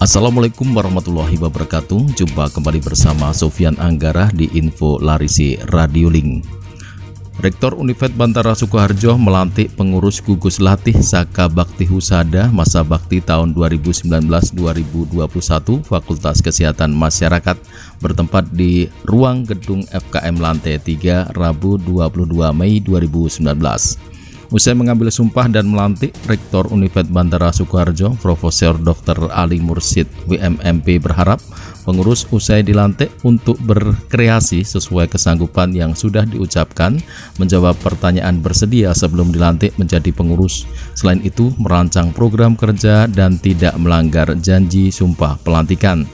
Assalamualaikum warahmatullahi wabarakatuh. Jumpa kembali bersama Sofian Anggara di Info Larisi Radio Link Rektor Univet Bantara Sukoharjo melantik pengurus gugus latih Saka Bakti Husada masa bakti tahun 2019-2021 Fakultas Kesehatan Masyarakat bertempat di ruang gedung FKM lantai 3 Rabu 22 Mei 2019. Usai mengambil sumpah dan melantik Rektor Univet Bandara Sukoharjo, Profesor Dr. Ali Mursid WMMP berharap pengurus usai dilantik untuk berkreasi sesuai kesanggupan yang sudah diucapkan, menjawab pertanyaan bersedia sebelum dilantik menjadi pengurus. Selain itu, merancang program kerja dan tidak melanggar janji sumpah pelantikan.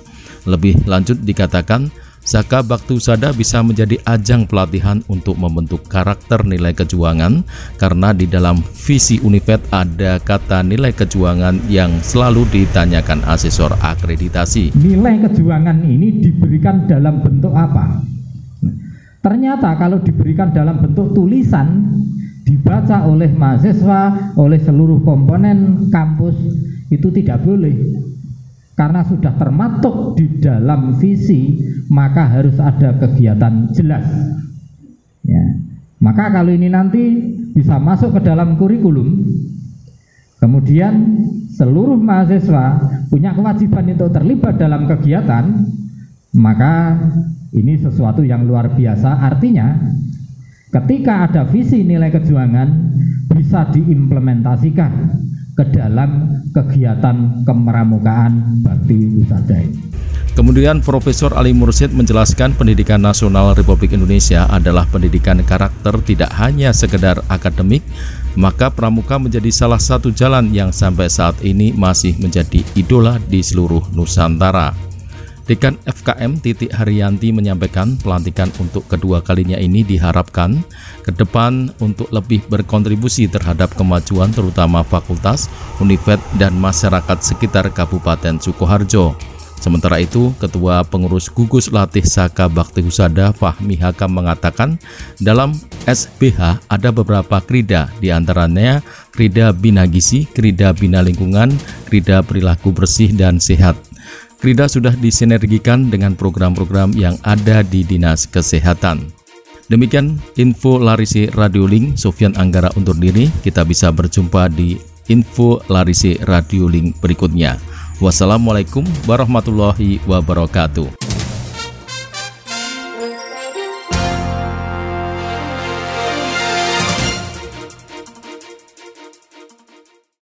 Lebih lanjut dikatakan, Saka Bakti Usada bisa menjadi ajang pelatihan untuk membentuk karakter nilai kejuangan karena di dalam visi Univet ada kata nilai kejuangan yang selalu ditanyakan asesor akreditasi. Nilai kejuangan ini diberikan dalam bentuk apa? Ternyata kalau diberikan dalam bentuk tulisan dibaca oleh mahasiswa, oleh seluruh komponen kampus itu tidak boleh karena sudah termatuk di dalam visi maka harus ada kegiatan jelas. Ya. Maka kalau ini nanti bisa masuk ke dalam kurikulum kemudian seluruh mahasiswa punya kewajiban untuk terlibat dalam kegiatan maka ini sesuatu yang luar biasa. Artinya ketika ada visi nilai kejuangan bisa diimplementasikan ke dalam kegiatan kemeramukaan bakti ini. Kemudian Profesor Ali Mursid menjelaskan pendidikan nasional Republik Indonesia adalah pendidikan karakter tidak hanya sekedar akademik, maka pramuka menjadi salah satu jalan yang sampai saat ini masih menjadi idola di seluruh Nusantara. Dekan FKM Titik Haryanti menyampaikan pelantikan untuk kedua kalinya ini diharapkan ke depan untuk lebih berkontribusi terhadap kemajuan terutama fakultas, univet, dan masyarakat sekitar Kabupaten Sukoharjo. Sementara itu, Ketua Pengurus Gugus Latih Saka Bakti Husada Fahmi Hakam mengatakan dalam SBH ada beberapa krida, di antaranya krida Bina Gizi, krida Bina Lingkungan, krida Perilaku Bersih dan Sehat. Krida sudah disinergikan dengan program-program yang ada di Dinas Kesehatan. Demikian info Larisi Radio Link, Sofian Anggara undur diri. Kita bisa berjumpa di info Larisi Radio Link berikutnya. Wassalamualaikum warahmatullahi wabarakatuh.